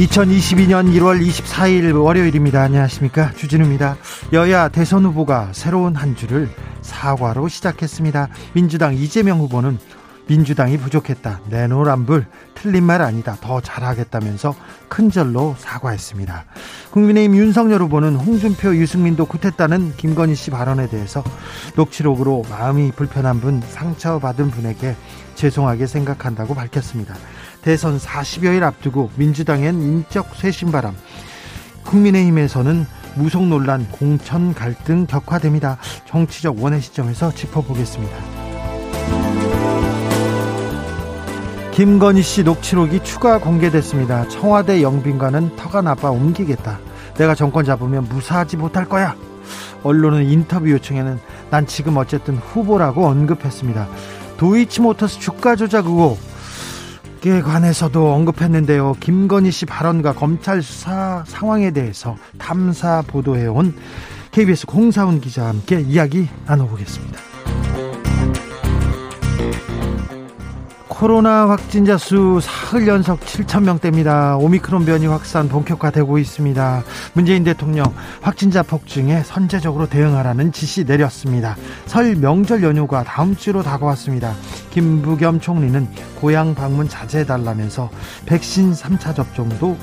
2022년 1월 24일 월요일입니다. 안녕하십니까. 주진우입니다. 여야 대선 후보가 새로운 한 주를 사과로 시작했습니다. 민주당 이재명 후보는 민주당이 부족했다. 내노란불 틀린 말 아니다. 더 잘하겠다면서 큰절로 사과했습니다. 국민의힘 윤석열 후보는 홍준표, 유승민도 굿했다는 김건희 씨 발언에 대해서 녹취록으로 마음이 불편한 분, 상처받은 분에게 죄송하게 생각한다고 밝혔습니다. 대선 40여일 앞두고 민주당엔 인적 쇄신바람, 국민의힘에서는 무속 논란, 공천 갈등 격화됩니다. 정치적 원의 시점에서 짚어보겠습니다. 김건희 씨 녹취록이 추가 공개됐습니다. 청와대 영빈관은 터가 나빠 옮기겠다. 내가 정권 잡으면 무사하지 못할 거야. 언론은 인터뷰 요청에는 난 지금 어쨌든 후보라고 언급했습니다. 도이치모터스 주가 조작 의혹 에 관해서도 언급했는데요. 김건희 씨 발언과 검찰 수사 상황에 대해서 탐사 보도해온 KBS 공사훈 기자와 함께 이야기 나눠보겠습니다. 코로나 확진자 수 사흘 연속 7천 명대입니다. 오미크론 변이 확산 본격화되고 있습니다. 문재인 대통령 확진자 폭증에 선제적으로 대응하라는 지시 내렸습니다. 설 명절 연휴가 다음 주로 다가왔습니다. 김부겸 총리는 고향 방문 자제해달라면서 백신 3차 접종도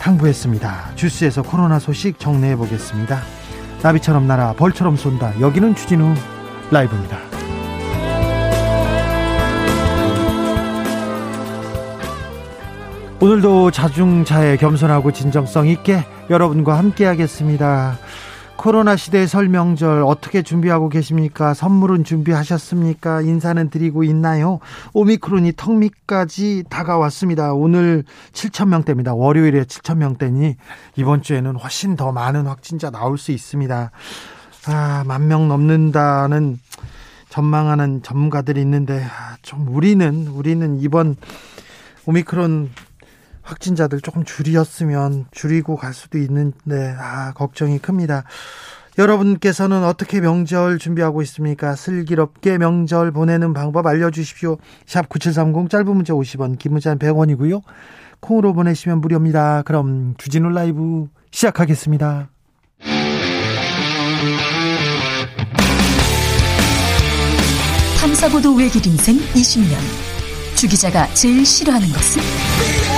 당부했습니다. 주스에서 코로나 소식 정리해 보겠습니다. 나비처럼 날아 벌처럼 쏜다. 여기는 추진우 라이브입니다. 오늘도 자중차에 겸손하고 진정성 있게 여러분과 함께 하겠습니다. 코로나 시대의 설명절 어떻게 준비하고 계십니까? 선물은 준비하셨습니까? 인사는 드리고 있나요? 오미크론이 턱 밑까지 다가왔습니다. 오늘 7천명대입니다. 월요일에 7천명대니 이번 주에는 훨씬 더 많은 확진자 나올 수 있습니다. 아, 만 명 넘는다는 전망하는 전문가들이 있는데 아, 좀 우리는 우리는 이번 오미크론 확진자들 조금 줄였으면 줄이고 갈 수도 있는데 아 걱정이 큽니다. 여러분께서는 어떻게 명절 준비하고 있습니까? 슬기롭게 명절 보내는 방법 알려주십시오. 샵 9730 짧은 문자 50원 긴 문자는 100원이고요. 콩으로 보내시면 무료입니다. 그럼 주진우 라이브 시작하겠습니다. 탐사보도 외길 인생 20년 주 기자가 제일 싫어하는 것은?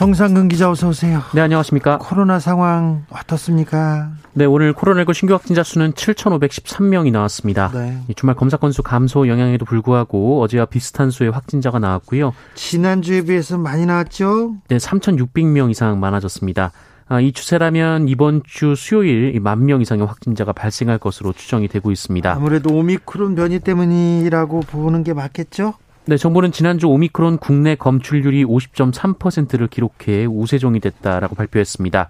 정상근 기자 어서 오세요. 네, 안녕하십니까. 코로나 상황 어떻습니까? 네, 오늘 코로나19 신규 확진자 수는 7,513명이 나왔습니다. 네. 주말 검사 건수 감소 영향에도 불구하고 어제와 비슷한 수의 확진자가 나왔고요. 지난주에 비해서 많이 나왔죠? 네, 3,600명 이상 많아졌습니다. 아, 이 추세라면 이번 주 수요일 만 명 이상의 확진자가 발생할 것으로 추정이 되고 있습니다. 아무래도 오미크론 변이 때문이라고 보는 게 맞겠죠? 네, 정부는 지난주 오미크론 국내 검출률이 50.3%를 기록해 우세종이 됐다라고 발표했습니다.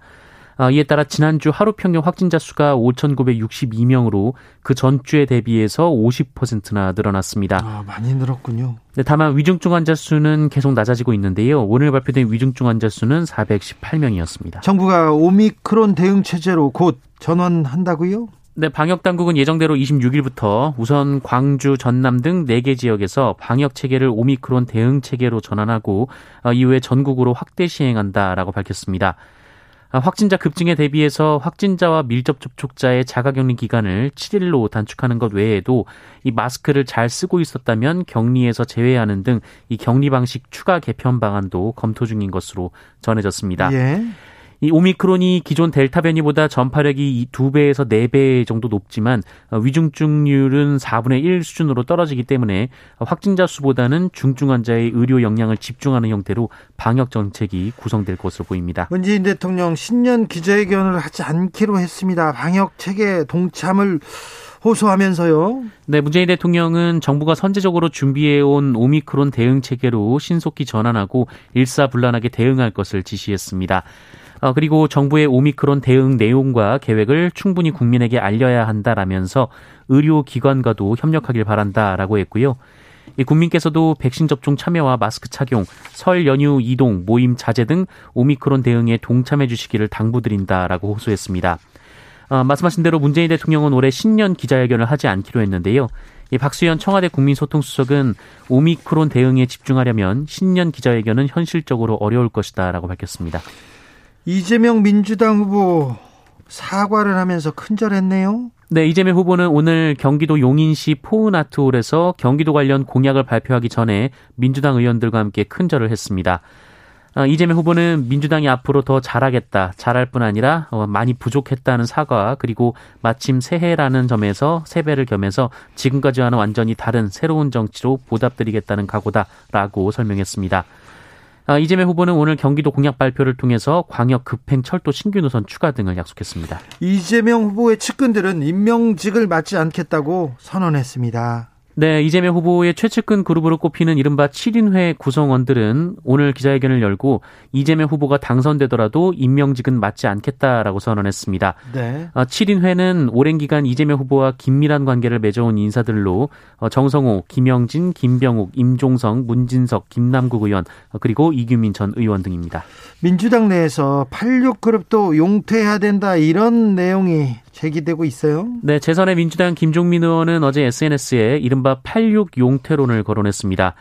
아, 이에 따라 지난주 하루 평균 확진자 수가 5,962명으로 그 전주에 대비해서 50%나 늘어났습니다. 아, 많이 늘었군요. 네, 다만 위중증 환자 수는 계속 낮아지고 있는데요. 오늘 발표된 위중증 환자 수는 418명이었습니다. 정부가 오미크론 대응 체제로 곧 전환한다고요? 네, 방역 당국은 예정대로 26일부터 우선 광주, 전남 등 4개 지역에서 방역 체계를 오미크론 대응 체계로 전환하고 어, 이후에 전국으로 확대 시행한다라고 밝혔습니다. 아, 확진자 급증에 대비해서 확진자와 밀접 접촉자의 자가격리 기간을 7일로 단축하는 것 외에도 이 마스크를 잘 쓰고 있었다면 격리에서 제외하는 등 이 격리 방식 추가 개편 방안도 검토 중인 것으로 전해졌습니다. 예. 이 오미크론이 기존 델타 변이보다 전파력이 두 배에서 네배 정도 높지만 어, 위중증률은 4분의 1 수준으로 떨어지기 때문에 확진자 수보다는 중증 환자의 의료 역량을 집중하는 형태로 방역 정책이 구성될 것으로 보입니다. 문재인 대통령 신년 기자회견을 하지 않기로 했습니다. 방역 체계 동참을 호소하면서요. 네, 문재인 대통령은 정부가 선제적으로 준비해온 오미크론 대응 체계로 신속히 전환하고 일사불란하게 대응할 것을 지시했습니다. 어, 그리고 정부의 오미크론 대응 내용과 계획을 충분히 국민에게 알려야 한다라면서 의료기관과도 협력하길 바란다라고 했고요. 이 국민께서도 백신 접종 참여와 마스크 착용, 설 연휴 이동, 모임 자제 등 오미크론 대응에 동참해 주시기를 당부드린다라고 호소했습니다. 어, 말씀하신 대로 문재인 대통령은 올해 신년 기자회견을 하지 않기로 했는데요. 이 박수현 청와대 국민소통수석은 오미크론 대응에 집중하려면 신년 기자회견은 현실적으로 어려울 것이다라고 밝혔습니다. 이재명 민주당 후보 사과를 하면서 큰절했네요. 네, 이재명 후보는 오늘 경기도 용인시 포은아트홀에서 경기도 관련 공약을 발표하기 전에 민주당 의원들과 함께 큰절을 했습니다. 어, 이재명 후보는 민주당이 앞으로 더 잘하겠다, 잘할 뿐 아니라 어, 많이 부족했다는 사과 그리고 마침 새해라는 점에서 세배를 겸해서 지금까지와는 완전히 다른 새로운 정치로 보답드리겠다는 각오다라고 설명했습니다. 아, 이재명 후보는 오늘 경기도 공약 발표를 통해서 광역 급행 철도 신규 노선 추가 등을 약속했습니다. 이재명 후보의 측근들은 임명직을 맡지 않겠다고 선언했습니다. 네, 이재명 후보의 최측근 그룹으로 꼽히는 이른바 7인회 구성원들은 오늘 기자회견을 열고 이재명 후보가 당선되더라도 임명직은 맡지 않겠다라고 선언했습니다. 네. 7인회는 어, 오랜 기간 이재명 후보와 긴밀한 관계를 맺어온 인사들로 어, 정성호, 김영진, 김병욱, 임종성, 문진석, 김남국 의원 어, 그리고 이규민 전 의원 등입니다. 민주당 내에서 86그룹도 용퇴해야 된다 이런 내용이 제기되고 있어요. 네, 재선의 민주당 김종민 의원은 어제 SNS에 이른바 86 용태론을 거론했습니다.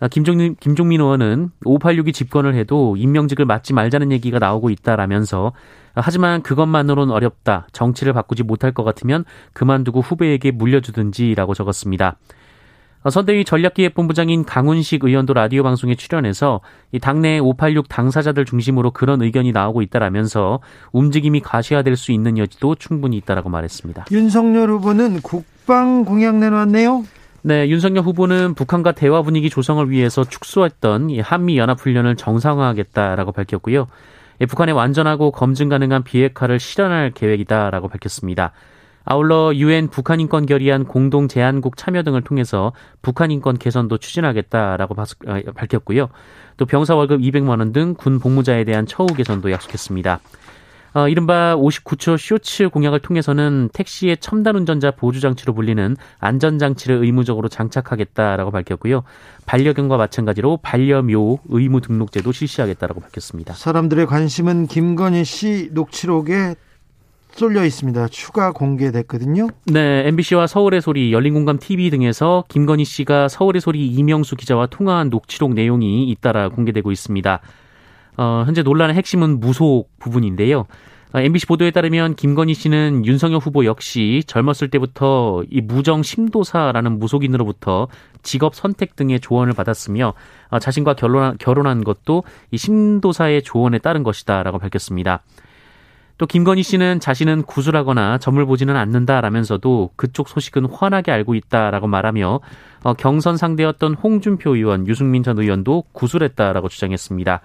아, 김종민, 김종민 의원은 586이 집권을 해도 임명직을 맡지 말자는 얘기가 나오고 있다라면서 하지만 그것만으로는 어렵다. 정치를 바꾸지 못할 것 같으면 그만두고 후배에게 물려주든지라고 적었습니다. 어, 선대위 전략기획본부장인 강훈식 의원도 라디오 방송에 출연해서 이 당내 586 당사자들 중심으로 그런 의견이 나오고 있다라면서 움직임이 가시화될 수 있는 여지도 충분히 있다라고 말했습니다. 윤석열 후보는 국방 공약 내놨네요. 네, 윤석열 후보는 북한과 대화 분위기 조성을 위해서 축소했던 한미 연합 훈련을 정상화하겠다라고 밝혔고요. 북한의 완전하고 검증 가능한 비핵화를 실현할 계획이다라고 밝혔습니다. 아울러 유엔 북한 인권 결의안 공동 제안국 참여 등을 통해서 북한 인권 개선도 추진하겠다라고 어, 밝혔고요. 또 병사 월급 200만 원 등 군 복무자에 대한 처우 개선도 약속했습니다. 어, 이른바 59초 쇼츠 공약을 통해서는 택시의 첨단 운전자 보조 장치로 불리는 안전 장치를 의무적으로 장착하겠다라고 밝혔고요. 반려견과 마찬가지로 반려묘 의무 등록제도 실시하겠다라고 밝혔습니다. 사람들의 관심은 김건희 씨 녹취록에 쏠려 있습니다. 추가 공개됐거든요. 네, MBC와 서울의 소리, 열린공감 TV 등에서 김건희 씨가 서울의 소리 이명수 기자와 통화한 녹취록 내용이 잇따라 공개되고 있습니다. 어, 현재 논란의 핵심은 무속 부분인데요. MBC 어, 보도에 따르면 김건희 씨는 윤석열 후보 역시 젊었을 때부터 이 무정 심도사라는 무속인으로부터 직업 선택 등의 조언을 받았으며 어, 자신과 결혼한, 결혼한 것도 이 심도사의 조언에 따른 것이다라고 밝혔습니다. 또 김건희 씨는 자신은 구술하거나 점을 보지는 않는다라면서도 그쪽 소식은 환하게 알고 있다라고 말하며 어, 경선 상대였던 홍준표 의원, 유승민 전 의원도 구술했다라고 주장했습니다.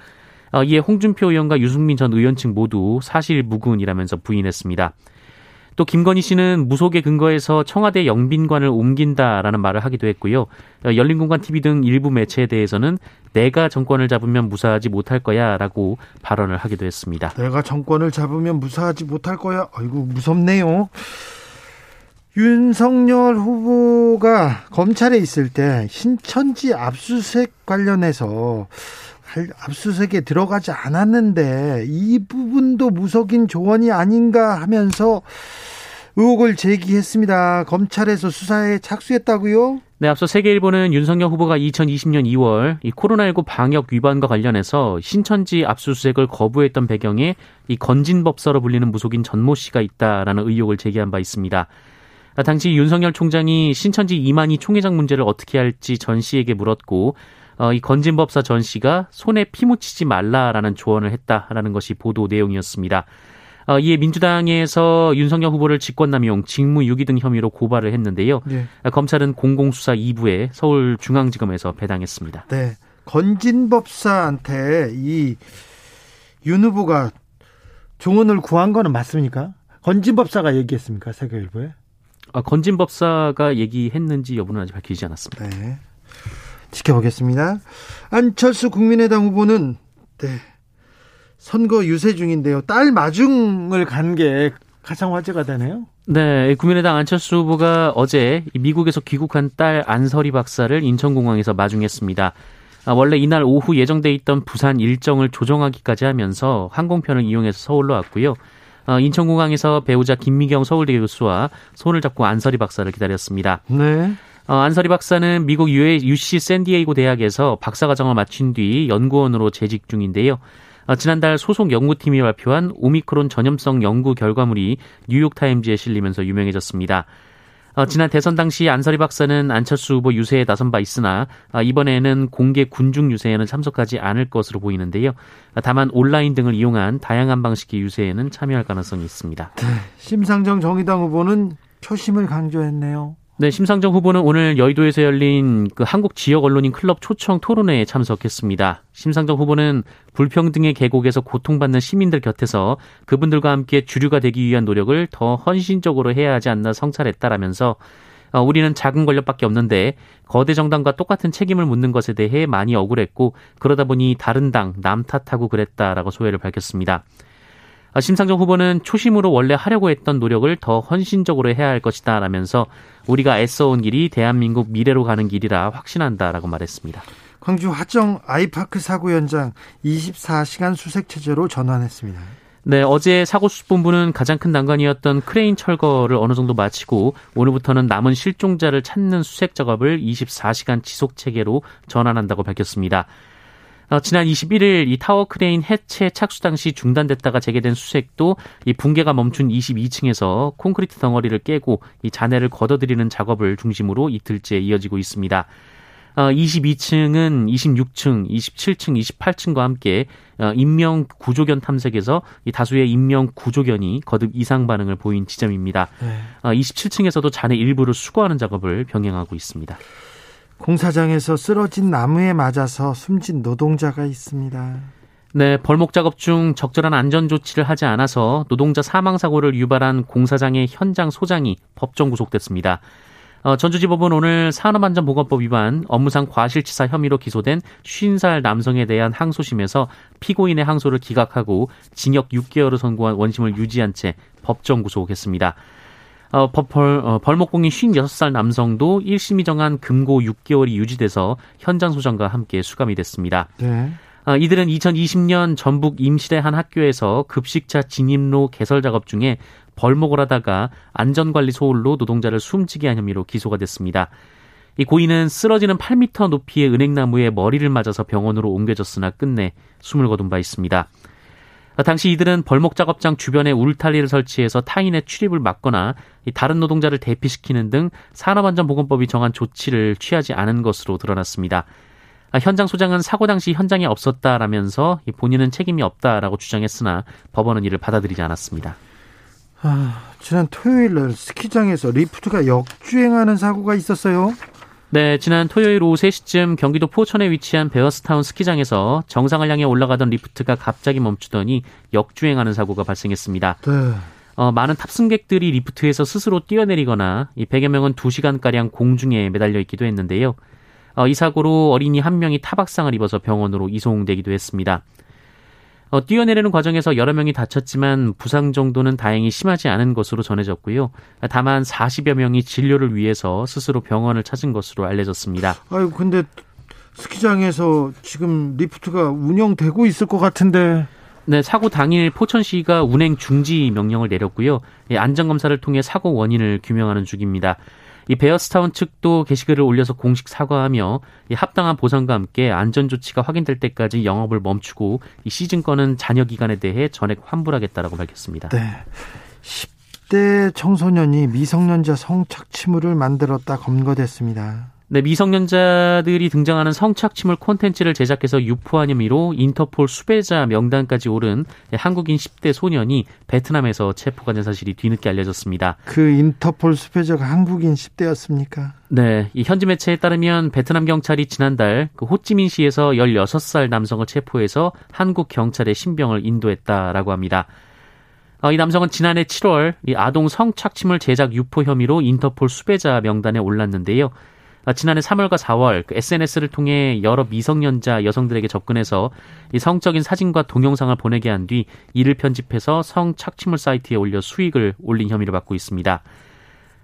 어, 이에 홍준표 의원과 유승민 전 의원 측 모두 사실 무근이라면서 부인했습니다. 또 김건희 씨는 무속의 근거에서 청와대 영빈관을 옮긴다라는 말을 하기도 했고요. 어, 열린공간 TV 등 일부 매체에 대해서는 내가 정권을 잡으면 무사하지 못할 거야라고 발언을 하기도 했습니다. 내가 정권을 잡으면 무사하지 못할 거야. 아이고 무섭네요. 윤석열 후보가 검찰에 있을 때 신천지 압수수색 관련해서 압수수색에 들어가지 않았는데 이 부분도 무속인 조언이 아닌가 하면서 의혹을 제기했습니다. 검찰에서 수사에 착수했다고요? 네, 앞서 세계일보는 윤석열 후보가 2020년 2월 이 코로나19 방역 위반과 관련해서 신천지 압수수색을 거부했던 배경에 이 건진법사로 불리는 무속인 전모 씨가 있다라는 의혹을 제기한 바 있습니다. 당시 윤석열 총장이 신천지 이만희 총회장 문제를 어떻게 할지 전 씨에게 물었고 어, 이 건진법사 전 씨가 손에 피 묻히지 말라라는 조언을 했다라는 것이 보도 내용이었습니다. 어, 이에 민주당에서 윤석열 후보를 직권남용, 직무유기 등 혐의로 고발을 했는데요. 네. 검찰은 공공수사 2부에 서울중앙지검에서 배당했습니다. 네. 건진법사한테 이 윤 후보가 조언을 구한 거는 맞습니까? 건진법사가 얘기했습니까? 세계일보에? 아, 건진법사가 얘기했는지 여부는 아직 밝히지 않았습니다. 네. 지켜보겠습니다. 안철수 국민의당 후보는 네. 선거 유세 중인데요. 딸 마중을 간 게 가장 화제가 되네요. 네, 국민의당 안철수 후보가 어제 미국에서 귀국한 딸 안설이 박사를 인천공항에서 마중했습니다. 아, 원래 이날 오후 예정돼 있던 부산 일정을 조정하기까지 하면서 항공편을 이용해서 서울로 왔고요. 어, 인천공항에서 배우자 김미경 서울대 교수와 손을 잡고 안설이 박사를 기다렸습니다. 네. 어, 안설이 박사는 미국 UC 샌디에이고 대학에서 박사과정을 마친 뒤 연구원으로 재직 중인데요. 어, 지난달 소속 연구팀이 발표한 오미크론 전염성 연구 결과물이 뉴욕타임즈에 실리면서 유명해졌습니다. 어, 지난 대선 당시 안설이 박사는 안철수 후보 유세에 나선 바 있으나 어, 이번에는 공개 군중 유세에는 참석하지 않을 것으로 보이는데요. 다만 온라인 등을 이용한 다양한 방식의 유세에는 참여할 가능성이 있습니다. 네, 심상정 정의당 후보는 표심을 강조했네요. 네, 심상정 후보는 오늘 여의도에서 열린 그 한국 지역 언론인 클럽 초청 토론회에 참석했습니다. 심상정 후보는 불평등의 계곡에서 고통받는 시민들 곁에서 그분들과 함께 주류가 되기 위한 노력을 더 헌신적으로 해야 하지 않나 성찰했다라면서 어, 우리는 작은 권력밖에 없는데 거대 정당과 똑같은 책임을 묻는 것에 대해 많이 억울했고 그러다 보니 다른 당 남 탓하고 그랬다라고 소회를 밝혔습니다. 아, 심상정 후보는 초심으로 원래 하려고 했던 노력을 더 헌신적으로 해야 할 것이다 라면서 우리가 애써온 길이 대한민국 미래로 가는 길이라 확신한다라고 말했습니다. 광주 화정 아이파크 사고 현장 24시간 수색 체제로 전환했습니다. 네, 어제 사고 수습본부는 가장 큰 난관이었던 크레인 철거를 어느 정도 마치고 오늘부터는 남은 실종자를 찾는 수색 작업을 24시간 지속 체계로 전환한다고 밝혔습니다. 어, 지난 21일 이 타워 크레인 해체 착수 당시 중단됐다가 재개된 수색도 이 붕괴가 멈춘 22층에서 콘크리트 덩어리를 깨고 이 잔해를 걷어들이는 작업을 중심으로 이틀째 이어지고 있습니다. 어, 22층은 26층, 27층, 28층과 함께 어, 인명 구조견 탐색에서 이 다수의 인명 구조견이 거듭 이상 반응을 보인 지점입니다. 네. 어, 27층에서도 잔해 일부를 수거하는 작업을 병행하고 있습니다. 공사장에서 쓰러진 나무에 맞아서 숨진 노동자가 있습니다. 네, 벌목 작업 중 적절한 안전 조치를 하지 않아서 노동자 사망 사고를 유발한 공사장의 현장 소장이 법정 구속됐습니다. 어, 전주지법은 오늘 산업안전보건법 위반 업무상 과실치사 혐의로 기소된 50살 남성에 대한 항소심에서 피고인의 항소를 기각하고 징역 6개월을 선고한 원심을 유지한 채 법정 구속했습니다. 어, 벌, 어, 벌목공인 56살 남성도 1심이 정한 금고 6개월이 유지돼서 현장 소장과 함께 수감이 됐습니다. 네. 어, 이들은 2020년 전북 임실의 한 학교에서 급식차 진입로 개설 작업 중에 벌목을 하다가 안전관리 소홀로 노동자를 숨지게 한 혐의로 기소가 됐습니다. 이 고인은 쓰러지는 8m 높이의 은행나무에 머리를 맞아서 병원으로 옮겨졌으나 끝내 숨을 거둔 바 있습니다. 당시 이들은 벌목 작업장 주변에 울타리를 설치해서 타인의 출입을 막거나 다른 노동자를 대피시키는 등 산업안전보건법이 정한 조치를 취하지 않은 것으로 드러났습니다. 아, 현장 소장은 사고 당시 현장에 없었다라면서 본인은 책임이 없다라고 주장했으나 법원은 이를 받아들이지 않았습니다. 아, 지난 토요일 날 스키장에서 리프트가 역주행하는 사고가 있었어요. 네, 지난 토요일 오후 3시쯤 경기도 포천에 위치한 베어스타운 스키장에서 정상을 향해 올라가던 리프트가 갑자기 멈추더니 역주행하는 사고가 발생했습니다. 네. 어, 많은 탑승객들이 리프트에서 스스로 뛰어내리거나 이 100여 명은 2시간가량 공중에 매달려 있기도 했는데요. 어, 이 사고로 어린이 한 명이 타박상을 입어서 병원으로 이송되기도 했습니다. 어, 뛰어내리는 과정에서 여러 명이 다쳤지만 부상 정도는 다행히 심하지 않은 것으로 전해졌고요. 다만 40여 명이 진료를 위해서 스스로 병원을 찾은 것으로 알려졌습니다. 아유, 근데 스키장에서 지금 리프트가 운영되고 있을 것 같은데. 네, 사고 당일 포천시가 운행 중지 명령을 내렸고요. 예, 안전검사를 통해 사고 원인을 규명하는 중입니다. 이 베어스타운 측도 게시글을 올려서 공식 사과하며 이 합당한 보상과 함께 안전 조치가 확인될 때까지 영업을 멈추고 이 시즌권은 잔여 기간에 대해 전액 환불하겠다라고 밝혔습니다. 네. 10대 청소년이 미성년자 성착취물을 만들었다 검거됐습니다. 네, 미성년자들이 등장하는 성착취물 콘텐츠를 제작해서 유포한 혐의로 인터폴 수배자 명단까지 오른 한국인 10대 소년이 베트남에서 체포가 된 사실이 뒤늦게 알려졌습니다. 그 인터폴 수배자가 한국인 10대였습니까? 네, 이 현지 매체에 따르면 베트남 경찰이 지난달 그 호찌민시에서 16살 남성을 체포해서 한국 경찰에 신병을 인도했다라고 합니다. 어, 이 남성은 지난해 7월 이 아동 성착취물 제작 유포 혐의로 인터폴 수배자 명단에 올랐는데요. 아, 지난해 3월과 4월 그 SNS를 통해 여러 미성년자 여성들에게 접근해서 이 성적인 사진과 동영상을 보내게 한 뒤 이를 편집해서 성 착취물 사이트에 올려 수익을 올린 혐의를 받고 있습니다.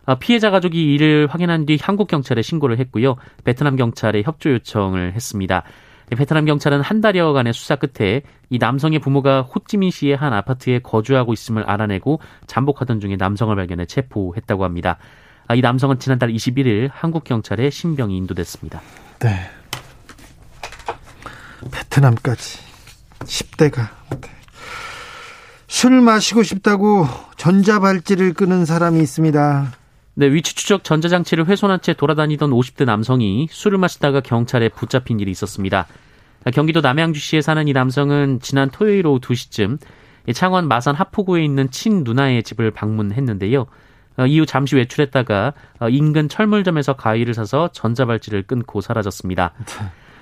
아, 피해자 가족이 이를 확인한 뒤 한국 경찰에 신고를 했고요. 베트남 경찰에 협조 요청을 했습니다. 베트남 경찰은 한 달여간의 수사 끝에 이 남성의 부모가 호찌민시의 한 아파트에 거주하고 있음을 알아내고 잠복하던 중에 남성을 발견해 체포했다고 합니다. 아, 이 남성은 지난달 21일 한국 경찰에 신병이 인도됐습니다. 네. 베트남까지 10대가 술 마시고 싶다고 전자발찌를 끄는 사람이 있습니다. 네, 위치 추적 전자장치를 훼손한 채 돌아다니던 50대 남성이 술을 마시다가 경찰에 붙잡힌 일이 있었습니다. 경기도 남양주시에 사는 이 남성은 지난 토요일 오후 2시쯤 창원 마산 하포구에 있는 친 누나의 집을 방문했는데요. 어, 이후 잠시 외출했다가 어, 인근 철물점에서 가위를 사서 전자발찌를 끊고 사라졌습니다.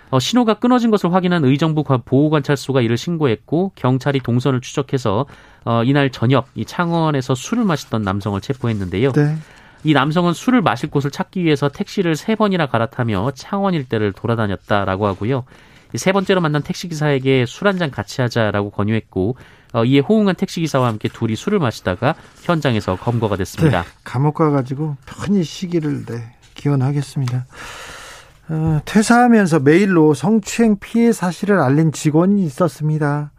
어, 신호가 끊어진 것을 확인한 의정부 보호관찰소가 이를 신고했고 경찰이 동선을 추적해서 어, 이날 저녁 이 창원에서 술을 마시던 남성을 체포했는데요. 네. 이 남성은 술을 마실 곳을 찾기 위해서 택시를 세 번이나 갈아타며 창원 일대를 돌아다녔다라고 하고요. 세 번째로 만난 택시기사에게 술 한 잔 같이 하자라고 권유했고 어, 이에 호응한 택시기사와 함께 둘이 술을 마시다가 현장에서 검거가 됐습니다. 네, 감옥 가가지고 편히 시기를 네, 기원하겠습니다. 어, 퇴사하면서 메일로 성추행 피해 사실을 알린 직원이 있었습니다.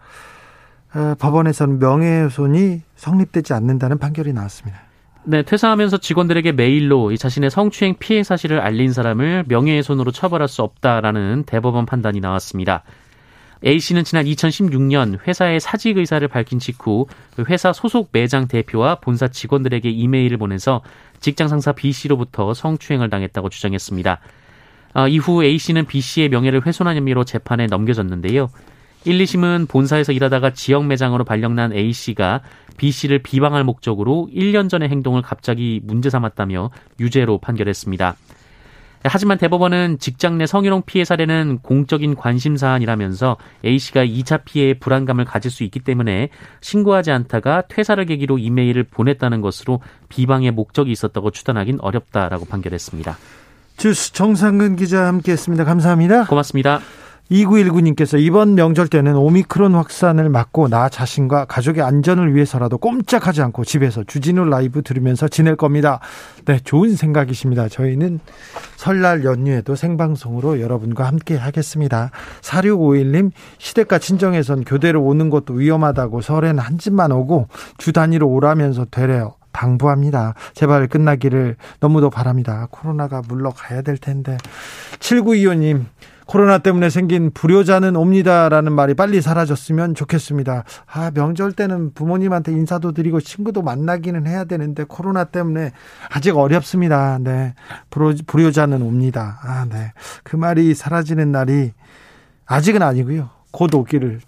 어, 법원에서는 명예훼손이 성립되지 않는다는 판결이 나왔습니다. 네, 퇴사하면서 직원들에게 메일로 이 자신의 성추행 피해 사실을 알린 사람을 명예훼손으로 처벌할 수 없다라는 대법원 판단이 나왔습니다. A씨는 지난 2016년 회사의 사직 의사를 밝힌 직후 회사 소속 매장 대표와 본사 직원들에게 이메일을 보내서 직장 상사 B씨로부터 성추행을 당했다고 주장했습니다. 아, 이후 A씨는 B씨의 명예를 훼손한 혐의로 재판에 넘겨졌는데요. 1, 2심은 본사에서 일하다가 지역 매장으로 발령난 A씨가 B씨를 비방할 목적으로 1년 전의 행동을 갑자기 문제 삼았다며 유죄로 판결했습니다. 하지만 대법원은 직장 내 성희롱 피해 사례는 공적인 관심 사안이라면서 A씨가 2차 피해에 불안감을 가질 수 있기 때문에 신고하지 않다가 퇴사를 계기로 이메일을 보냈다는 것으로 비방의 목적이 있었다고 추단하긴 어렵다라고 판결했습니다. 주스 정상근 기자 함께했습니다. 감사합니다. 고맙습니다. 2919님께서 이번 명절 때는 오미크론 확산을 막고 나 자신과 가족의 안전을 위해서라도 꼼짝하지 않고 집에서 주진우 라이브 들으면서 지낼 겁니다. 네, 좋은 생각이십니다. 저희는 설날 연휴에도 생방송으로 여러분과 함께 하겠습니다. 4651님, 시댁과 친정에선 교대로 오는 것도 위험하다고 설에는 한 집만 오고 주 단위로 오라면서 되래요. 당부합니다. 제발 끝나기를 너무도 바랍니다. 코로나가 물러가야 될 텐데. 7925님, 코로나 때문에 생긴 불효자는 옵니다라는 말이 빨리 사라졌으면 좋겠습니다. 아, 명절 때는 부모님한테 인사도 드리고 친구도 만나기는 해야 되는데 코로나 때문에 아직 어렵습니다. 네. 불효자는 옵니다. 아, 네. 그 말이 사라지는 날이 아직은 아니고요. 곧 오기를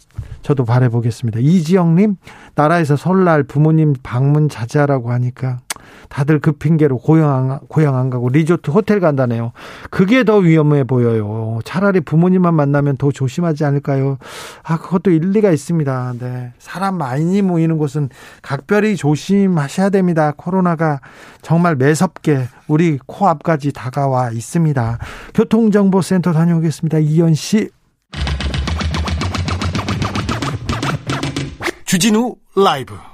저도 바래보겠습니다. 이지영님, 나라에서 설날 부모님 방문 자제하라고 하니까 다들 그 핑계로 고향 안, 고향 안 가고 리조트 호텔 간다네요. 그게 더 위험해 보여요. 차라리 부모님만 만나면 더 조심하지 않을까요? 아, 그것도 일리가 있습니다. 네. 사람 많이 모이는 곳은 각별히 조심하셔야 됩니다. 코로나가 정말 매섭게 우리 코앞까지 다가와 있습니다. 교통정보센터 다녀오겠습니다. 이현 씨. 주진우 라이브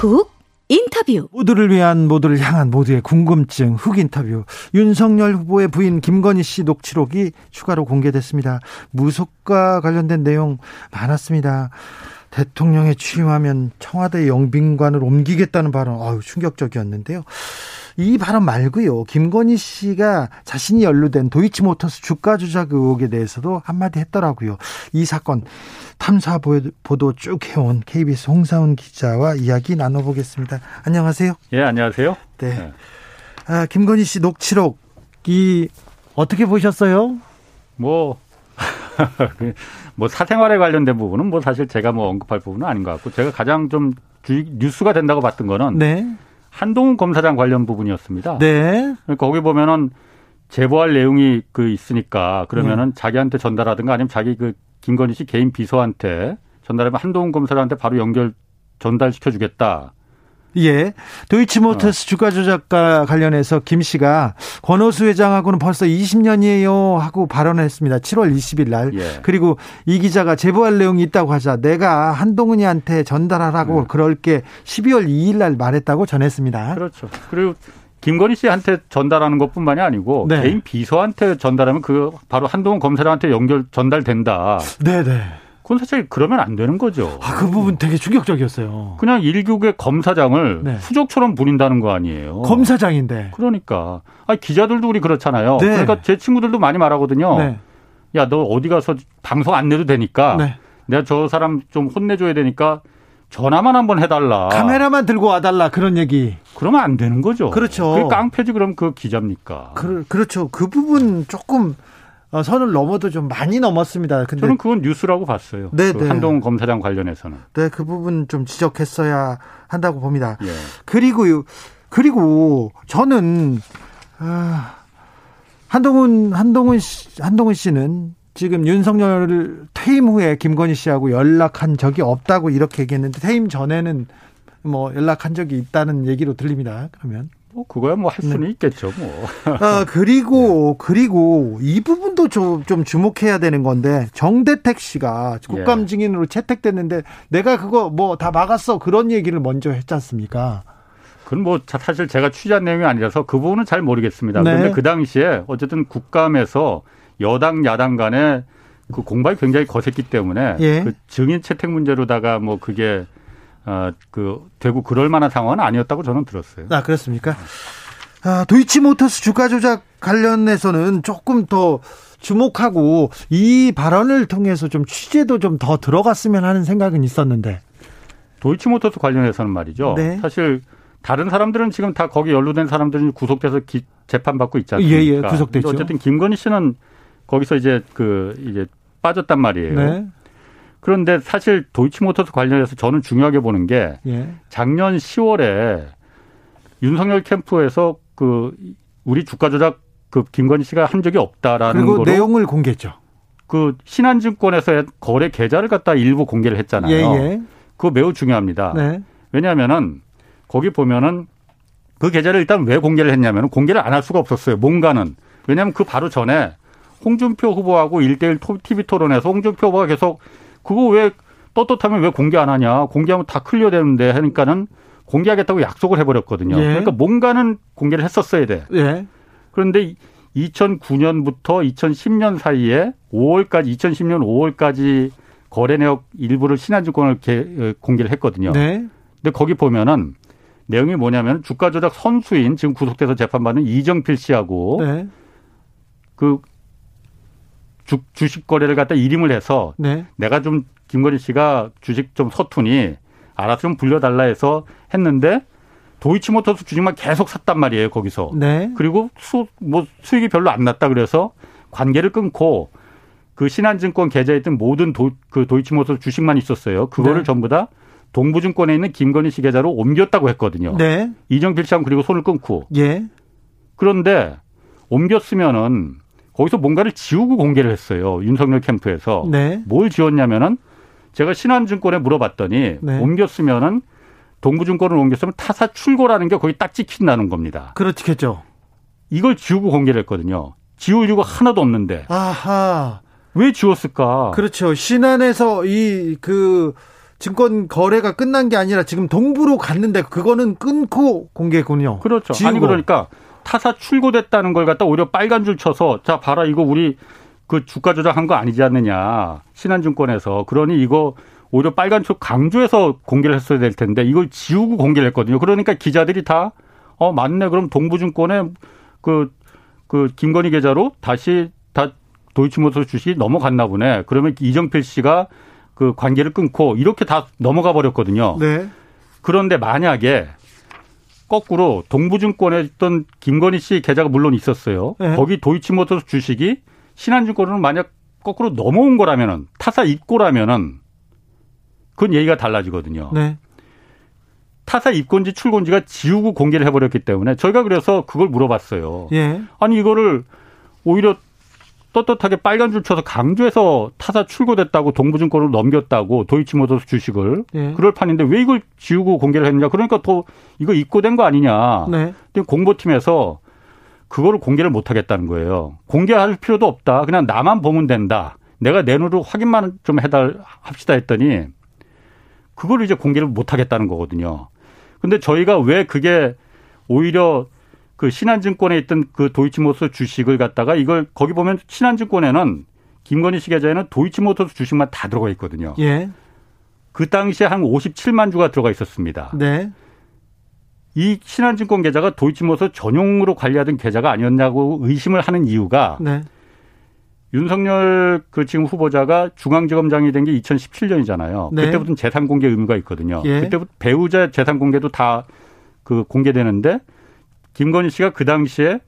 훅 인터뷰. 모두를 위한 모두를 향한 모두의 궁금증 흑 인터뷰. 윤석열 후보의 부인 김건희 씨 녹취록이 추가로 공개됐습니다. 무속과 관련된 내용 많았습니다. 대통령에 취임하면 청와대 영빈관을 옮기겠다는 발언, 아유, 충격적이었는데요. 이 발언 말고요. 김건희 씨가 자신이 연루된 도이치모터스 주가 조작 의혹에 대해서도 한마디 했더라고요. 이 사건 탐사 보도 쭉 해온 KBS 홍사훈 기자와 이야기 나눠보겠습니다. 안녕하세요. 예, 안녕하세요. 네. 네. 아, 김건희 씨 녹취록 이 어떻게 보셨어요? 뭐, 뭐 사생활에 관련된 부분은 뭐 사실 제가 뭐 언급할 부분은 아닌 것 같고 제가 가장 좀 뉴스가 된다고 봤던 거는 네. 한동훈 검사장 관련 부분이었습니다. 네. 그러니까 거기 보면은 제보할 내용이 그 있으니까 그러면은 네. 자기한테 전달하든가 아니면 자기 그 김건희 씨 개인 비서한테 전달하면 한동훈 검사장한테 바로 연결 전달시켜 주겠다. 예. 도이치모터스 어. 주가 조작과 관련해서 김 씨가 권오수 회장하고는 벌써 20년이에요 하고 발언을 했습니다. 7월 20일 날. 예. 그리고 이 기자가 제보할 내용이 있다고 하자 내가 한동훈이한테 전달하라고 네. 그럴 게 12월 2일 날 말했다고 전했습니다. 그렇죠. 그리고 김건희 씨한테 전달하는 것뿐만이 아니고 네. 개인 비서한테 전달하면 그 바로 한동훈 검사장한테 연결 전달된다. 네, 네. 그건 사실 그러면 안 되는 거죠. 아, 그 부분 되게 충격적이었어요. 그냥 일국의 검사장을 네. 수족처럼 부린다는 거 아니에요. 검사장인데. 그러니까. 아 기자들도 우리 그렇잖아요. 네. 그러니까 제 친구들도 많이 말하거든요. 네. 야, 너 어디 가서 방송 안 내도 되니까 네. 내가 저 사람 좀 혼내줘야 되니까 전화만 한번 해달라. 카메라만 들고 와달라 그런 얘기. 그러면 안 되는 거죠. 그렇죠. 그 깡패지 그럼 그 기자입니까? 그, 그렇죠. 그 부분 조금 어, 선을 넘어도 좀 많이 넘었습니다. 근데 저는 그건 뉴스라고 봤어요. 네, 그 네. 한동훈 검사장 관련해서는. 네, 그 부분 좀 지적했어야 한다고 봅니다. 예. 그리고 그리고 저는 아, 한동훈 한동훈 씨, 한동훈 씨는 지금 윤석열 퇴임 후에 김건희 씨하고 연락한 적이 없다고 이렇게 얘기했는데 퇴임 전에는 뭐 연락한 적이 있다는 얘기로 들립니다. 그러면 뭐 그거야 뭐 할 수는 네. 있겠죠 뭐. 아 그리고 네. 그리고 이 부분도 좀, 좀 주목해야 되는 건데 정대택 씨가 국감 예. 증인으로 채택됐는데 내가 그거 뭐 다 막았어 그런 얘기를 먼저 했지 않습니까? 그건 뭐 사실 제가 취재한 내용이 아니라서 그 부분은 잘 모르겠습니다. 네. 그런데 그 당시에 어쨌든 국감에서 여당 야당 간에 그 공방이 굉장히 거셌기 때문에 예. 그 증인 채택 문제로다가 뭐 그게 어, 그 되고 그럴 만한 상황은 아니었다고 저는 들었어요. 아 그렇습니까? 아, 도이치모터스 주가 조작 관련해서는 조금 더 주목하고 이 발언을 통해서 좀 취재도 좀 더 들어갔으면 하는 생각은 있었는데. 도이치모터스 관련해서는 말이죠. 네. 사실 다른 사람들은 지금 다 거기 연루된 사람들은 구속돼서 기, 재판받고 있지 않습니까? 예, 예, 구속됐죠. 어쨌든 김건희 씨는 거기서 이제 그 이제 빠졌단 말이에요. 네. 그런데 사실 도이치모터스 관련해서 저는 중요하게 보는 게 예. 작년 10월에 윤석열 캠프에서 그 우리 주가 조작 그 김건희 씨가 한 적이 없다라는 그리고 내용을 공개했죠. 그 신한증권에서의 거래 계좌를 갖다 일부 공개를 했잖아요. 예, 예. 그거 매우 중요합니다. 네. 왜냐하면은 거기 보면은 그 계좌를 일단 왜 공개를 했냐면 공개를 안 할 수가 없었어요. 뭔가는 왜냐하면 그 바로 전에 홍준표 후보하고 일대일 TV 토론에서 홍준표 후보가 계속 그거 왜 떳떳하면 왜 공개 안 하냐. 공개하면 다 클리어 되는데 하니까는 공개하겠다고 약속을 해버렸거든요. 예. 그러니까 뭔가는 공개를 했었어야 돼. 예. 그런데 2009년부터 2010년 사이에 5월까지 2010년 5월까지 거래 내역 일부를 신한증권을 어, 공개를 했거든요. 네. 근데 거기 보면은 내용이 뭐냐면 주가 조작 선수인 지금 구속돼서 재판받는 이정필 씨하고 네. 그 주, 주식 거래를 갖다 이름을 해서 네. 내가 좀 김건희 씨가 주식 좀 서투니 알아서 좀 불려달라 해서 했는데 도이치모터스 주식만 계속 샀단 말이에요 거기서. 네. 그리고 수, 뭐 수익이 별로 안 났다 그래서 관계를 끊고 그 신한증권 계좌에 있던 모든 도, 그 도이치모터스 주식만 있었어요. 그거를 네. 전부 다 동부증권에 있는 김건희 씨 계좌로 옮겼다고 했거든요. 네. 이정필 씨하고 그리고 손을 끊고. 예. 그런데 옮겼으면은 거기서 뭔가를 지우고 공개를 했어요. 윤석열 캠프에서. 네. 뭘 지웠냐면은 제가 신한증권에 물어봤더니 네. 옮겼으면은 동부증권을 옮겼으면 타사 출고라는 게 거기 딱 찍힌다는 겁니다. 그렇겠죠. 이걸 지우고 공개를 했거든요. 지울 이유가 하나도 없는데. 아하. 왜 지웠을까? 그렇죠. 신한에서 이 그 증권 거래가 끝난 게 아니라 지금 동부로 갔는데 그거는 끊고 공개군요. 그렇죠. 지우고. 아니 그러니까 타사 출고됐다는 걸 갖다 오히려 빨간 줄 쳐서 자 봐라 이거 우리 그 주가 조작한 거 아니지 않느냐 신한증권에서 그러니 이거 오히려 빨간 줄 강조해서 공개를 했어야 될 텐데 이걸 지우고 공개를 했거든요. 그러니까 기자들이 다 어 맞네 그럼 동부증권에 그그 김건희 계좌로 다시 다 도이치모터 주식이 넘어갔나 보네. 그러면 이정필 씨가 그 관계를 끊고 이렇게 다 넘어가 버렸거든요. 네. 그런데 만약에 거꾸로 동부증권에 있던 김건희 씨 계좌가 물론 있었어요. 네. 거기 도이치모터스 주식이 신한증권으로 만약 거꾸로 넘어온 거라면은 타사 입고라면은 그건 얘기가 달라지거든요. 네. 타사 입건지 출건지가 지우고 공개를 해버렸기 때문에 저희가 그래서 그걸 물어봤어요. 예. 아니 이거를 오히려 떳떳하게 빨간 줄 쳐서 강조해서 타사 출고됐다고 동부증권으로 넘겼다고 도이치모터스 주식을 예. 그럴 판인데 왜 이걸 지우고 공개를 했느냐? 그러니까 더 이거 입고된 거 아니냐? 네. 근데 공보팀에서 그거를 공개를 못 하겠다는 거예요. 공개할 필요도 없다. 그냥 나만 보면 된다. 내가 내 눈으로 확인만 좀 해달 합시다 했더니 그걸 이제 공개를 못 하겠다는 거거든요. 근데 저희가 왜 그게 오히려 그 신한증권에 있던 그 도이치모터스 주식을 갖다가 이걸 거기 보면 신한증권에는 김건희 씨 계좌에는 도이치모터스 주식만 다 들어가 있거든요. 예. 그 당시에 한 57만 주가 들어가 있었습니다. 네. 이 신한증권 계좌가 도이치모터스 전용으로 관리하던 계좌가 아니었냐고 의심을 하는 이유가 네. 윤석열 그 지금 후보자가 중앙지검장이 된 게 2017년이잖아요. 네. 그때부터 재산 공개 의무가 있거든요. 예. 그때부터 배우자 재산 공개도 다 그 공개되는데 김건희 씨가 그 당시에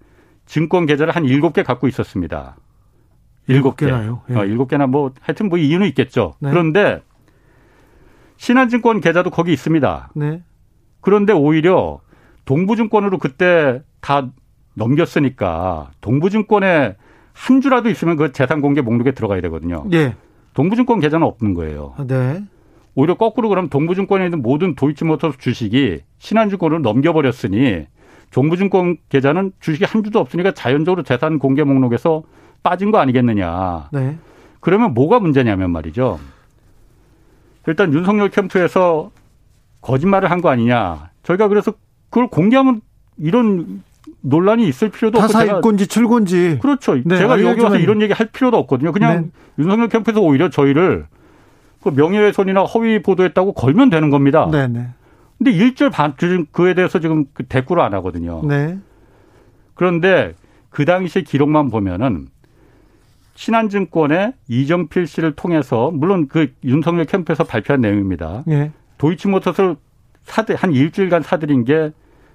증권 계좌를 한 일곱 개 갖고 있었습니다. 일곱 개나요? 예. 어, 일곱 개나 뭐 하여튼 뭐 이유는 있겠죠. 네. 그런데 신한증권 계좌도 거기 있습니다. 네. 그런데 오히려 동부증권으로 그때 다 넘겼으니까 동부증권에 한 주라도 있으면 그 재산 공개 목록에 들어가야 되거든요. 예. 동부증권 계좌는 없는 거예요. 네. 오히려 거꾸로 그럼 동부증권에 있는 모든 도이치모터스 주식이 신한증권으로 넘겨버렸으니 종부증권 계좌는 주식이 한 주도 없으니까 자연적으로 재산 공개 목록에서 빠진 거 아니겠느냐. 네. 그러면 뭐가 문제냐면 말이죠. 일단 윤석열 캠프에서 거짓말을 한 거 아니냐. 저희가 그래서 그걸 공개하면 이런 논란이 있을 필요도 없고 타사 입건지 출건지 그렇죠. 네, 제가 여기 와서 이런 얘기 할 필요도 없거든요. 그냥 네. 윤석열 캠프에서 오히려 저희를 그 명예훼손이나 허위 보도했다고 걸면 되는 겁니다. 네, 네. 근데 일절 반, 그에 대해서 지금 그 대꾸를 안 하거든요. 네. 그런데 그 당시 기록만 보면은 신한증권의 이정필 씨를 통해서 물론 그 윤석열 캠프에서 발표한 내용입니다. 네. 도이치모터스를 사들 한 일주일간 사들인 게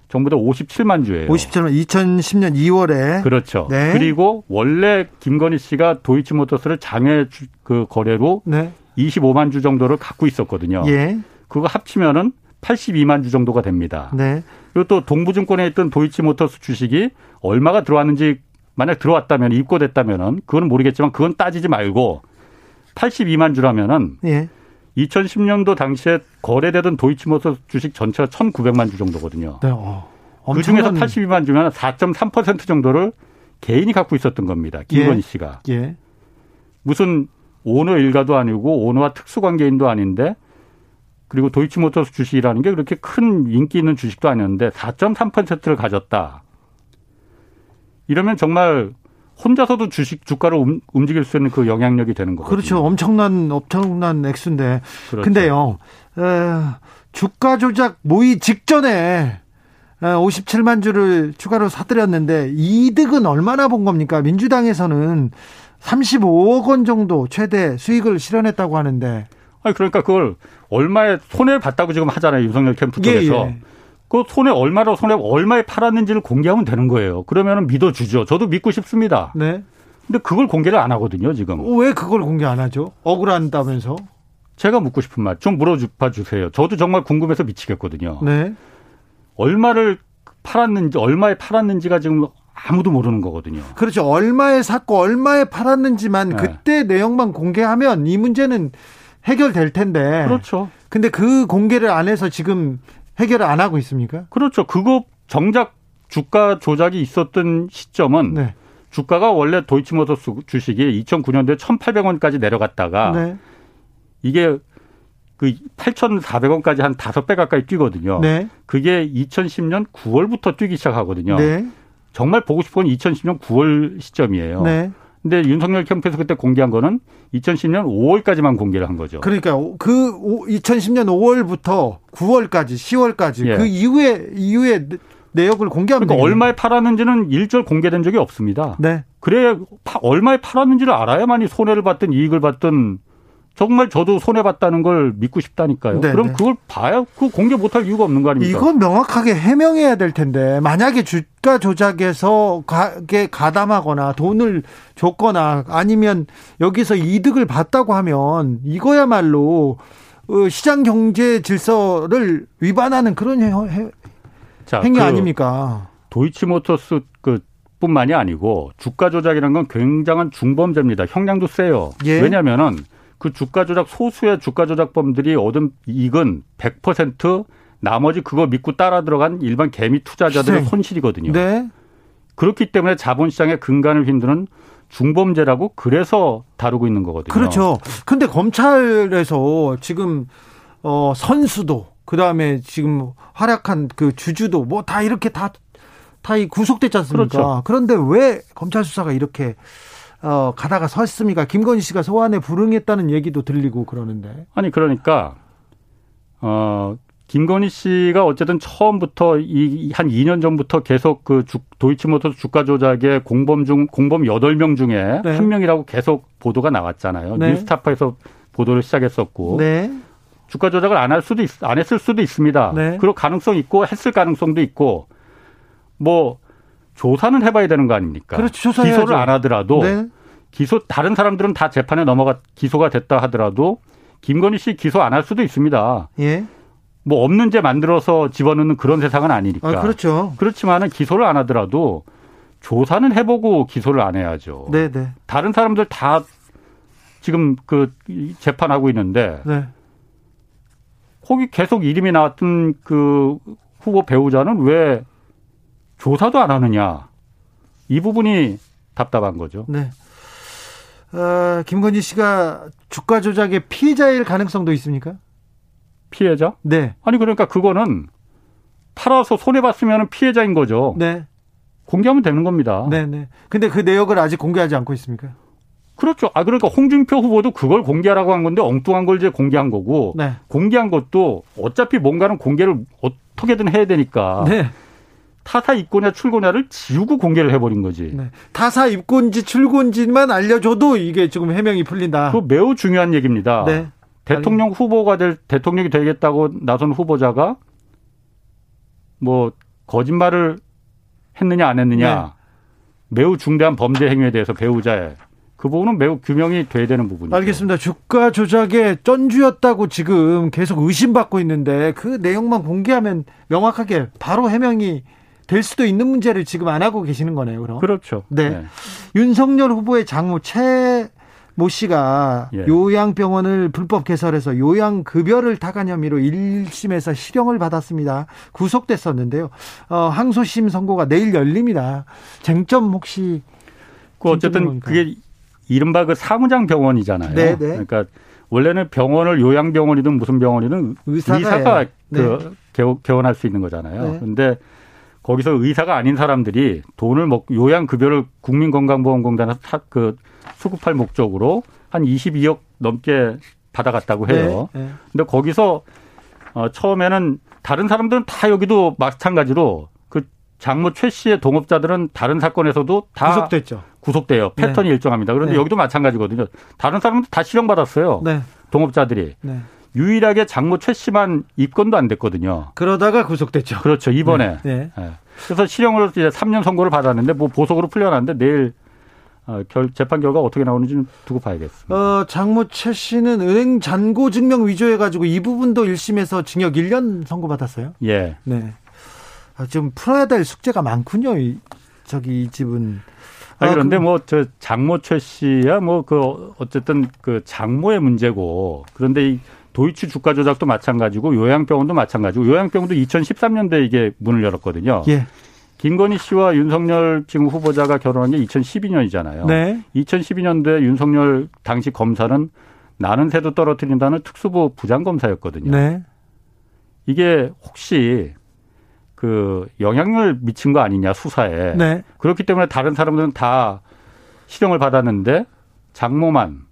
전부 다 57만 주예요. 57만 2010년 2월에 그렇죠. 네. 그리고 원래 김건희 씨가 도이치모터스를 장외 그 거래로 네. 25만 주 정도를 갖고 있었거든요. 예. 그거 합치면은 82만 주 정도가 됩니다. 네. 그리고 또 동부증권에 있던 도이치모터스 주식이 얼마가 들어왔는지 만약 들어왔다면 입고됐다면은 그거는 모르겠지만 그건 따지지 말고 82만 주라면은 예. 2010년도 당시에 거래되던 도이치모터스 주식 전체가 1,900만 주 정도거든요. 네, 어, 그 중에서 82만 주면 4.3% 정도를 개인이 갖고 있었던 겁니다. 김건희 예. 씨가. 예. 무슨 오너 일가도 아니고 오너와 특수관계인도 아닌데 그리고 도이치모터스 주식이라는 게 그렇게 큰 인기 있는 주식도 아니었는데 4.3%를 가졌다. 이러면 정말 혼자서도 주식 주가를 움직일 수 있는 그 영향력이 되는 거죠. 그렇죠. 엄청난 엄청난 액수인데. 그렇죠. 근데요. 에, 주가 조작 모의 직전에 57만 주를 추가로 사들였는데 이득은 얼마나 본 겁니까? 민주당에서는 35억 원 정도 최대 수익을 실현했다고 하는데 아니 그러니까 그걸 얼마에 손해를 봤다고 지금 하잖아요 윤석열 캠프 쪽에서. 예, 예. 그 손해 얼마로 손해 얼마에 팔았는지를 공개하면 되는 거예요. 그러면 믿어주죠. 저도 믿고 싶습니다. 네. 근데 그걸 공개를 안 하거든요 지금. 왜 그걸 공개 안 하죠? 억울한다면서? 제가 묻고 싶은 말 좀 물어봐 주세요. 저도 정말 궁금해서 미치겠거든요. 네. 얼마를 팔았는지 얼마에 팔았는지가 지금 아무도 모르는 거거든요. 그렇죠. 얼마에 샀고 얼마에 팔았는지만 네. 그때 내용만 공개하면 이 문제는 해결될 텐데. 그렇죠. 근데 그 공개를 안 해서 지금 해결을 안 하고 있습니까? 그렇죠. 그거 정작 주가 조작이 있었던 시점은 네. 주가가 원래 도이치모터스 주식이 2009년도에 1,800원까지 내려갔다가 네. 이게 그 8,400원까지 한 5배 가까이 뛰거든요. 네. 그게 2010년 9월부터 뛰기 시작하거든요. 네. 정말 보고 싶은 건 2010년 9월 시점이에요. 네. 근데 윤석열 캠프에서 그때 공개한 거는 2010년 5월까지만 공개를 한 거죠. 그러니까 그 2010년 5월부터 9월까지 10월까지 예. 그 이후에 이후에 내역을 공개합니다. 그러니까 얼마에 팔았는지는 일절 공개된 적이 없습니다. 네. 그래 얼마에 팔았는지를 알아야만이 손해를 받든 이익을 받든 정말 저도 손해 봤다는 걸 믿고 싶다니까요. 네 그럼 네. 그걸 봐야 그 공개 못할 이유가 없는 거 아닙니까? 이건 명확하게 해명해야 될 텐데 만약에 주가 조작에서 가게 가담하거나 돈을 줬거나 아니면 여기서 이득을 봤다고 하면 이거야말로 어, 시장 경제 질서를 위반하는 그런 행, 자, 행위 그 아닙니까? 도이치모터스 그 뿐만이 아니고 주가 조작이라는 건 굉장한 중범죄입니다. 형량도 세요. 예. 왜냐하면은 그 주가 조작 소수의 주가 조작범들이 얻은 이익은 100% 나머지 그거 믿고 따라 들어간 일반 개미 투자자들의 희생. 손실이거든요. 네. 그렇기 때문에 자본시장의 근간을 흔드는 중범죄라고 그래서 다루고 있는 거거든요. 그렇죠. 근데 검찰에서 지금 어 선수도 그다음에 지금 활약한 그 주주도 뭐 다 이렇게 다다 구속됐지 않습니까? 그렇죠. 그런데 왜 검찰 수사가 이렇게 어, 가다가 섰습니까? 김건희 씨가 소환에 불응했다는 얘기도 들리고 그러는데. 아니 그러니까 어 김건희 씨가 어쨌든 처음부터 이 한 2년 전부터 계속 그 주, 도이치모터스 주가 조작의 공범 중 공범 8명 중에 네. 한 명이라고 계속 보도가 나왔잖아요. 네. 뉴스타파에서 보도를 시작했었고. 네. 주가 조작을 안 할 수도 있, 안 했을 수도 있습니다. 네. 그럴 가능성 있고 했을 가능성도 있고 뭐 조사는 해봐야 되는 거 아닙니까? 그렇죠. 기소를 안 하더라도 네. 기소 다른 사람들은 다 재판에 넘어가 기소가 됐다 하더라도 김건희 씨 기소 안 할 수도 있습니다. 예. 뭐 없는 죄 만들어서 집어넣는 그런 세상은 아니니까. 아, 그렇죠. 그렇지만은 기소를 안 하더라도 조사는 해보고 기소를 안 해야죠. 네, 네. 다른 사람들 다 지금 그 재판하고 있는데 네. 거기 계속 이름이 나왔던 그 후보 배우자는 왜 조사도 안 하느냐. 이 부분이 답답한 거죠. 네. 어, 김건희 씨가 주가 조작의 피해자일 가능성도 있습니까? 피해자? 네. 아니 그러니까 그거는 팔아서 손해 봤으면 피해자인 거죠. 네. 공개하면 되는 겁니다. 네, 네. 근데 그 내역을 아직 공개하지 않고 있습니까? 그렇죠. 아 그러니까 홍준표 후보도 그걸 공개하라고 한 건데 엉뚱한 걸 이제 공개한 거고 네. 공개한 것도 어차피 뭔가는 공개를 어떻게든 해야 되니까 네. 타사 입고냐 출고냐를 지우고 공개를 해버린 거지. 네. 타사 입고인지 출고인지만 알려줘도 이게 지금 해명이 풀린다. 그 매우 중요한 얘기입니다. 네. 대통령 후보가 될 대통령이 되겠다고 나선 후보자가 뭐 거짓말을 했느냐 안 했느냐 네. 매우 중대한 범죄 행위에 대해서 배우자의 그 부분은 매우 규명이 돼야 되는 부분이죠. 알겠습니다. 주가 조작의 쩐주였다고 지금 계속 의심받고 있는데 그 내용만 공개하면 명확하게 바로 해명이 될 수도 있는 문제를 지금 안 하고 계시는 거네요, 그럼. 그렇죠. 네. 네. 윤석열 후보의 장모 최 모 씨가 예. 요양병원을 불법 개설해서 요양급여를 타간 혐의로 1심에서 실형을 받았습니다. 구속됐었는데요. 어, 항소심 선고가 내일 열립니다. 쟁점 혹시. 그 어쨌든 그게 이른바 그 사무장 병원이잖아요. 네네. 네. 그러니까 원래는 병원을 요양병원이든 무슨 병원이든 의사가, 의사가 그 네. 개원할 수 있는 거잖아요. 네. 근데 거기서 의사가 아닌 사람들이 돈을 먹 요양급여를 국민건강보험공단에 그 수급할 목적으로 한 22억 넘게 받아갔다고 해요. 네, 네. 근데 거기서 어 처음에는 다른 사람들은 다 여기도 마찬가지로 그 장모 최 씨의 동업자들은 다른 사건에서도 다 구속됐죠. 구속돼요. 네. 패턴이 네. 일정합니다. 그런데 네. 여기도 마찬가지거든요. 다른 사람들 다 실형받았어요. 네. 동업자들이. 네. 유일하게 장모 최 씨만 입건도 안 됐거든요. 그러다가 구속됐죠. 그렇죠. 이번에. 네. 네. 그래서 실형으로 이제 3년 선고를 받았는데 뭐 보석으로 풀려났는데 내일 어, 결, 재판 결과 어떻게 나오는지 두고 봐야겠습니다. 어, 장모 최 씨는 은행 잔고 증명 위조해 가지고 이 부분도 1심에서 징역 1년 선고받았어요? 예. 네. 아, 좀 풀어야 될 숙제가 많군요. 이, 저기 이 집은. 아, 그런데 그, 뭐저 장모 최 씨야 뭐 그 어쨌든 그 장모의 문제고 그런데 이 도이치 주가 조작도 마찬가지고 요양병원도 마찬가지고 요양병원도 2013년도에 이게 문을 열었거든요. 예. 김건희 씨와 윤석열 지금 후보자가 결혼한 게 2012년이잖아요. 네. 2012년도에 윤석열 당시 검사는 나는 새도 떨어뜨린다는 특수부 부장검사였거든요. 네. 이게 혹시 그 영향을 미친 거 아니냐 수사에. 네. 그렇기 때문에 다른 사람들은 다 실형을 받았는데 장모만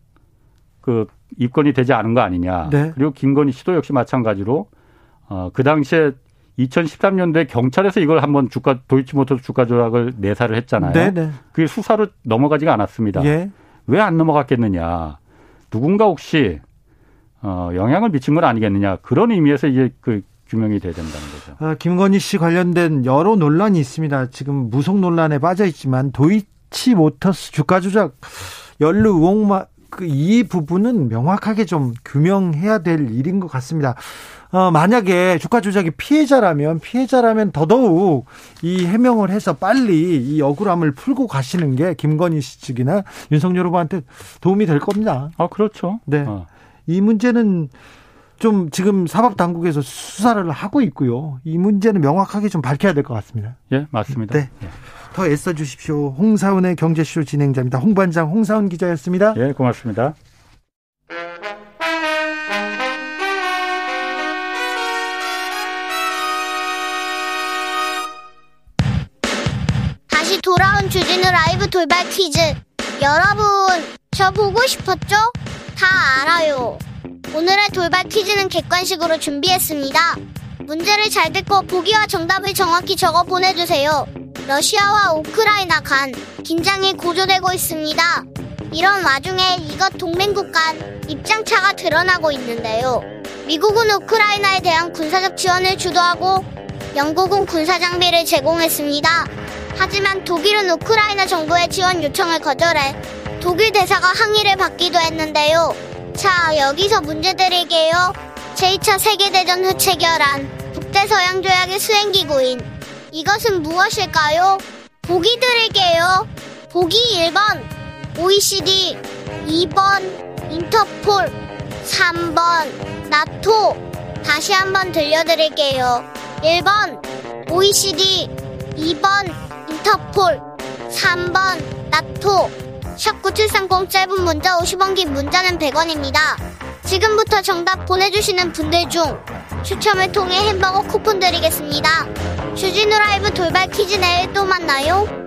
그 입건이 되지 않은 거 아니냐. 네. 그리고 김건희 씨도 역시 마찬가지로 어, 그 당시에 2013년도에 경찰에서 이걸 한번 주가 도이치모터 주가 조작을 내사를 했잖아요. 네, 네. 그게 수사로 넘어가지가 않았습니다. 예. 왜안 넘어갔겠느냐? 누군가 혹시 어, 영향을 미친 건 아니겠느냐? 그런 의미에서 이제 그 규명이 돼야 된다는 거죠. 아, 김건희 씨 관련된 여러 논란이 있습니다. 지금 무속 논란에 빠져 있지만 도이치모터스 주가 조작 연루 의혹만 그 이 부분은 명확하게 좀 규명해야 될 일인 것 같습니다. 어, 만약에 주가 조작이 피해자라면 피해자라면 더더욱 이 해명을 해서 빨리 이 억울함을 풀고 가시는 게 김건희 씨 측이나 윤석열 후보한테 도움이 될 겁니다. 아 그렇죠. 네. 어. 이 문제는 좀 지금 사법 당국에서 수사를 하고 있고요. 이 문제는 명확하게 좀 밝혀야 될 것 같습니다. 예, 맞습니다. 네. 예. 더 애써 주십시오. 홍사운의 경제쇼 진행자입니다. 홍반장 홍사운 기자였습니다. 예, 고맙습니다. 다시 돌아온 주진우 라이브 돌발 퀴즈. 여러분, 저 보고 싶었죠? 다 알아요. 오늘의 돌발 퀴즈는 객관식으로 준비했습니다. 문제를 잘 듣고 보기와 정답을 정확히 적어 보내주세요. 러시아와 우크라이나 간 긴장이 고조되고 있습니다. 이런 와중에 이것 동맹국 간 입장차가 드러나고 있는데요. 미국은 우크라이나에 대한 군사적 지원을 주도하고 영국은 군사 장비를 제공했습니다. 하지만 독일은 우크라이나 정부의 지원 요청을 거절해 독일 대사가 항의를 받기도 했는데요. 자, 여기서 문제 드릴게요. 제2차 세계대전 후 체결한 북대서양 조약의 수행기구인 이것은 무엇일까요? 보기 드릴게요. 보기 1번 OECD, 2번 인터폴, 3번 나토. 다시 한번 들려드릴게요. 1번 OECD, 2번 인터폴, 3번 나토. 샵9730 짧은 문자 50원 긴 문자는 100원입니다. 지금부터 정답 보내주시는 분들 중 추첨을 통해 햄버거 쿠폰 드리겠습니다. 주진우 라이브 돌발 퀴즈 내일 또 만나요.